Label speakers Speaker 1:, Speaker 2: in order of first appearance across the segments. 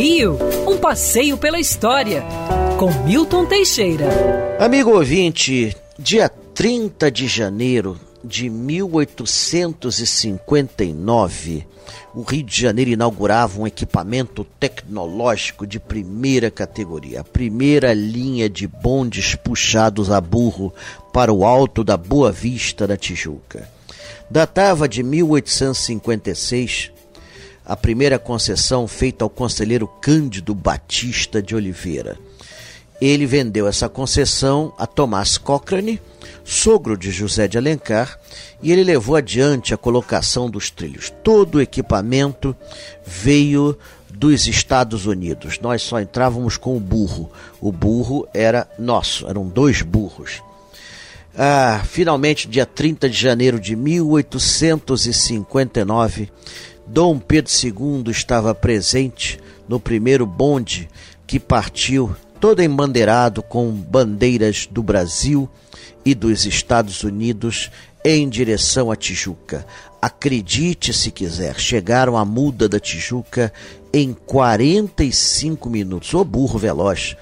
Speaker 1: Rio, um passeio pela história, com Milton Teixeira.
Speaker 2: Amigo ouvinte, dia 30 de janeiro de 1859, o Rio de Janeiro inaugurava um equipamento tecnológico de primeira categoria, a primeira linha de bondes puxados a burro para o alto da Boa Vista da Tijuca. Datava de 1856 a primeira concessão feita ao conselheiro Cândido Batista de Oliveira. Ele vendeu essa concessão a Tomás Cochrane, sogro de José de Alencar, e ele levou adiante a colocação dos trilhos. Todo o equipamento veio dos Estados Unidos. Nós só entrávamos com o burro. O burro era nosso, eram dois burros. Ah, finalmente, dia 30 de janeiro de 1859, Dom Pedro II estava presente no primeiro bonde que partiu todo embandeirado com bandeiras do Brasil e dos Estados Unidos em direção à Tijuca. Acredite se quiser, chegaram à muda da Tijuca em 45 minutos. O burro veloz.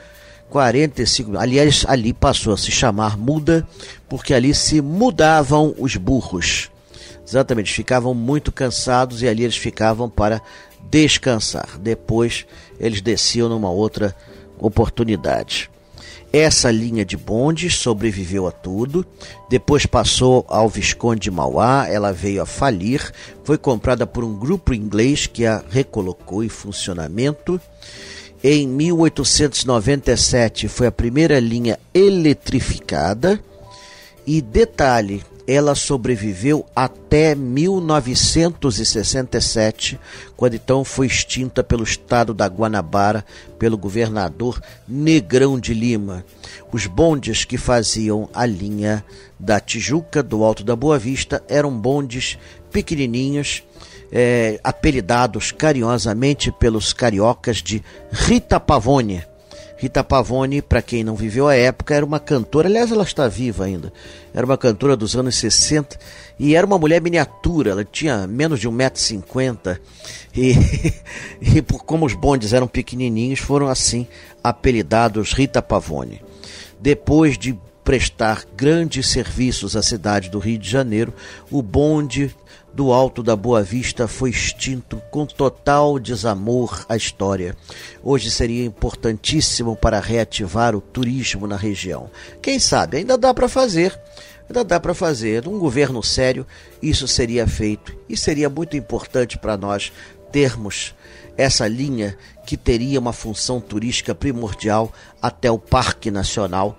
Speaker 2: 45 Aliás, ali passou a se chamar muda, porque ali se mudavam os burros. Exatamente, ficavam muito cansados e ali eles ficavam para descansar. Depois eles desciam numa outra oportunidade. Essa linha de bondes sobreviveu a tudo, depois passou ao Visconde de Mauá, ela veio a falir, foi comprada por um grupo inglês que a recolocou em funcionamento. Em 1897 foi a primeira linha eletrificada. E detalhe, ela sobreviveu até 1967, quando então foi extinta pelo estado da Guanabara pelo governador Negrão de Lima. Os bondes que faziam a linha da Tijuca do Alto da Boa Vista eram bondes pequenininhos, é, apelidados carinhosamente pelos cariocas de Rita Pavone Rita Pavone, para quem não viveu a época, era uma cantora, aliás, ela está viva ainda. Era uma cantora dos anos 60 e era uma mulher miniatura, ela tinha menos de 1,50m. E, e como os bondes eram pequenininhos, foram assim apelidados Rita Pavone. Depois de prestar grandes serviços à cidade do Rio de Janeiro, o bonde do Alto da Boa Vista foi extinto com total desamor à história. Hoje seria importantíssimo para reativar o turismo na região. Quem sabe ainda dá para fazer. Ainda dá para fazer. Um governo sério, isso seria feito. E seria muito importante para nós termos essa linha que teria uma função turística primordial até o Parque Nacional